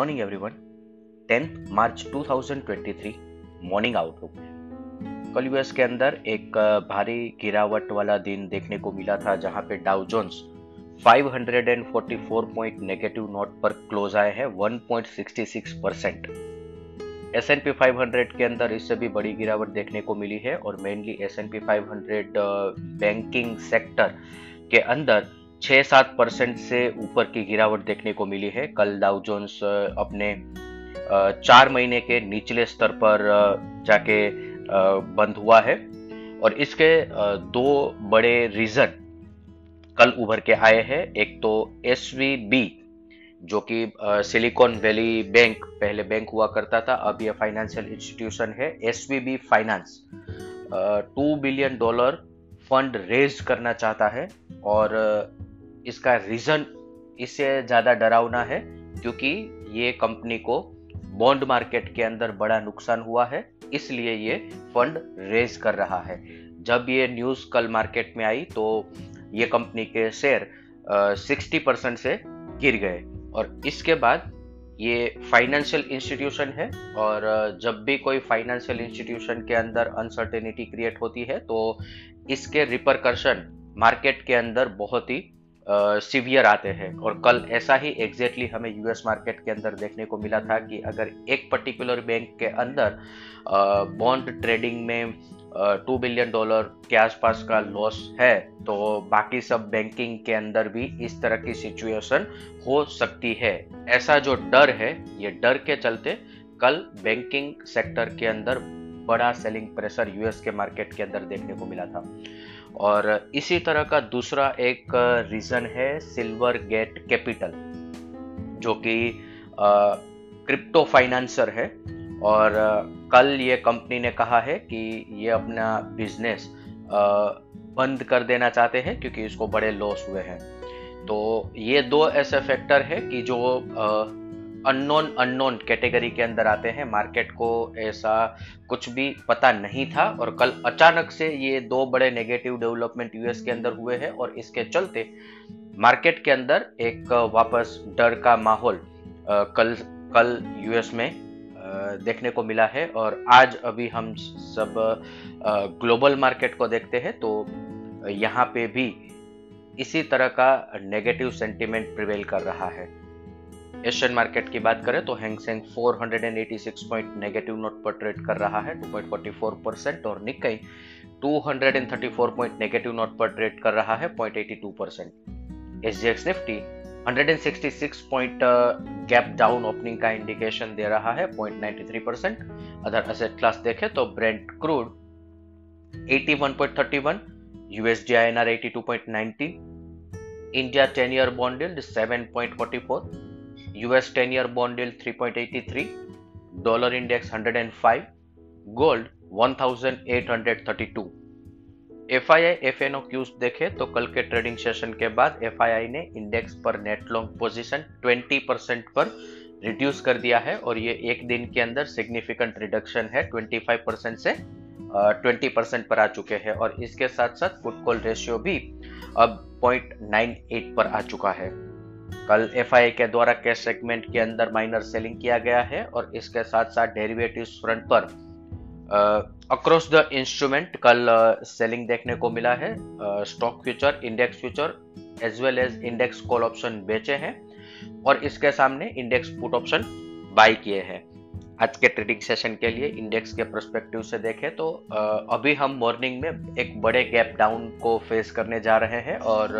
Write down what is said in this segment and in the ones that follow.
Morning everyone 10th March 2023 morning outlook कल US के अंदर एक भारी गिरावट वाला दिन देखने को मिला था, जहाँ पे Dow Jones 544 point negative note पर क्लोज आए हैं 1.66 परसेंट एस एन पी के अंदर इससे भी बड़ी गिरावट देखने को मिली है, और mainly S N P five banking sector के अंदर छः सात परसेंट से ऊपर की गिरावट देखने को मिली है। कल डाउ जोन्स अपने चार महीने के निचले स्तर पर जाके बंद हुआ है। और इसके दो बड़े रीजन कल उभर के आए हैं। एक तो एसवीबी जो कि सिलिकॉन वैली बैंक, पहले बैंक हुआ करता था, अब यह फाइनेंशियल इंस्टीट्यूशन है। S V B finance two billion dollar fund raise करना चाहता है। और इसका रीजन इससे ज़्यादा डरावना है, क्योंकि ये कंपनी को बॉन्ड मार्केट के अंदर बड़ा नुकसान हुआ है, इसलिए ये फंड रेज कर रहा है। जब ये न्यूज़ कल मार्केट में आई तो ये कंपनी के शेयर सिक्सटी परसेंट से गिर गए। और इसके बाद ये फाइनेंशियल इंस्टीट्यूशन है, और जब भी कोई फाइनेंशियल इंस्टीट्यूशन के अंदर अनसर्टेनिटी क्रिएट होती है तो इसके रिपरकर्शन मार्केट के अंदर बहुत ही सिवियर आते हैं। और कल ऐसा ही एग्जैक्टली हमें यूएस मार्केट के अंदर देखने को मिला था कि अगर एक पर्टिकुलर बैंक के अंदर बॉन्ड ट्रेडिंग में टू बिलियन डॉलर के आसपास का लॉस है तो बाकी सब बैंकिंग के अंदर भी इस तरह की सिचुएशन हो सकती है। ऐसा जो डर है, ये डर के चलते कल बैंकिंग सेक्टर के अंदर बड़ा सेलिंग प्रेशर यूएस के मार्केट के अंदर देखने को मिला था। और इसी तरह का दूसरा एक रीजन है सिल्वर गेट कैपिटल जो कि क्रिप्टो फाइनेंसर है। और कल ये कंपनी ने कहा है कि ये अपना बिज़नेस बंद कर देना चाहते हैं क्योंकि इसको बड़े लॉस हुए हैं। तो ये दो ऐसे फैक्टर है कि जो अननोन अननोन कैटेगरी के अंदर आते हैं। मार्केट को ऐसा कुछ भी पता नहीं था और कल अचानक से ये दो बड़े नेगेटिव डेवलपमेंट यूएस के अंदर हुए हैं और इसके चलते मार्केट के अंदर एक वापस डर का माहौल कल कल यूएस में देखने को मिला है और आज अभी हम सब ग्लोबल मार्केट को देखते हैं तो यहाँ पे भी इसी तरह का नेगेटिव सेंटिमेंट प्रिवेल कर रहा है। एशियन मार्केट की बात करें तो Hang Seng 486 point negative note पर ट्रेड कर रहा है 2.44 परसेंट और निकई 234 पॉइंट नेगेटिव नोट पर ट्रेड कर रहा है 0.82 percent SGX Nifty 166 point gap down opening का इंडिकेशन दे रहा है 0.93 परसेंट अदर असेट क्लास देखें तो Brent crude 81.31 USD INR 82.19 India 10 year bond yield 7.44 US 10 year bond yield 3.83, dollar index 105, gold 1832. F I I F and O cues देखे तो कल के ट्रेडिंग सेशन के बाद एफ़ आई आई ने इंडेक्स पर नेट लॉन्ग पोजीशन 20 परसेंट पर रिड्यूस कर दिया है और ये एक दिन के अंदर सिग्निफिकेंट रिडक्शन है 25 परसेंट से ट्वेंटी परसेंट पर आ चुके हैं और इसके साथ साथ फुटकॉल रेशियो भी अब 0.98 पर आ चुका है कल एफ़ के द्वारा कैश सेगमेंट के अंदर माइनर सेलिंग किया गया है और इसके साथ साथ डेरिवेटिव फ्रंट पर अक्रॉस द इंस्ट्रूमेंट कल सेलिंग देखने को मिला है। Stock future index future as well as index call option बेचे हैं और इसके सामने इंडेक्स पुट ऑप्शन बाई किए हैं। आज के ट्रेडिंग सेशन के लिए इंडेक्स के परस्पेक्टिव से देखें तो अभी हम मॉर्निंग में एक बड़े गैप डाउन को फेस करने जा रहे हैं और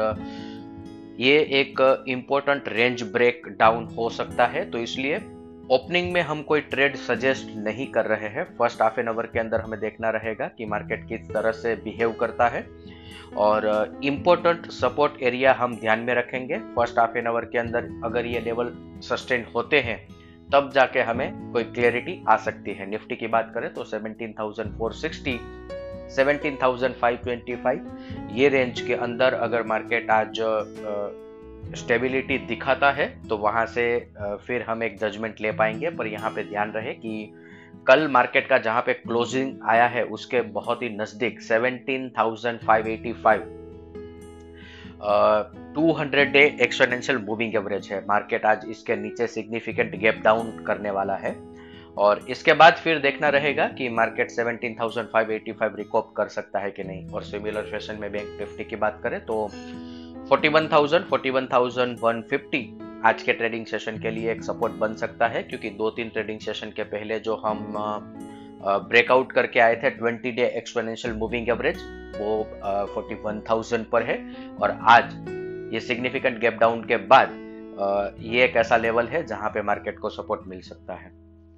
ये एक इम्पोर्टेंट रेंज ब्रेक डाउन हो सकता है तो इसलिए ओपनिंग में हम कोई ट्रेड सजेस्ट नहीं कर रहे हैं। फ़र्स्ट हाफ़ एन आवर के अंदर हमें देखना रहेगा कि मार्केट किस तरह से बिहेव करता है। और इम्पोर्टेंट सपोर्ट एरिया हम ध्यान में रखेंगे। फ़र्स्ट हाफ़ एन आवर के अंदर अगर ये लेवल सस्टेन होते हैं तब जाके हमें कोई क्लियरिटी आ सकती है। निफ्टी की बात करें तो 17,460 17,525 ये रेंज के अंदर अगर मार्केट आज स्टेबिलिटी दिखाता है तो वहाँ से फिर हम एक जजमेंट ले पाएँगे। पर यहाँ पे ध्यान रहे कि कल मार्केट का जहाँ पे क्लोजिंग आया है उसके बहुत ही नज़दीक 17,585 200 डे एक्सपोनेंशियल मूविंग एवरेज है। मार्केट आज इसके नीचे सिग्निफिकेंट गैप डाउन करने वाला है। और इसके बाद फिर देखना रहेगा कि मार्केट 17,585 रिकॉप कर सकता है कि नहीं। और सिमिलर फ़ैशन में बैंक निफ्टी की बात करें तो 41,000 41,150 आज के ट्रेडिंग सेशन के लिए एक सपोर्ट बन सकता है क्योंकि दो तीन ट्रेडिंग सेशन के पहले जो हम ब्रेकआउट करके आए थे 20 डे एक्सपोनेंशियल मूविंग एवरेज वो फोर्टी वन थाउज़ेंड पर है। और आज ये सिग्निफिकेंट गैप डाउन के बाद ये एक ऐसा लेवल है जहाँ पे मार्केट को सपोर्ट मिल सकता है।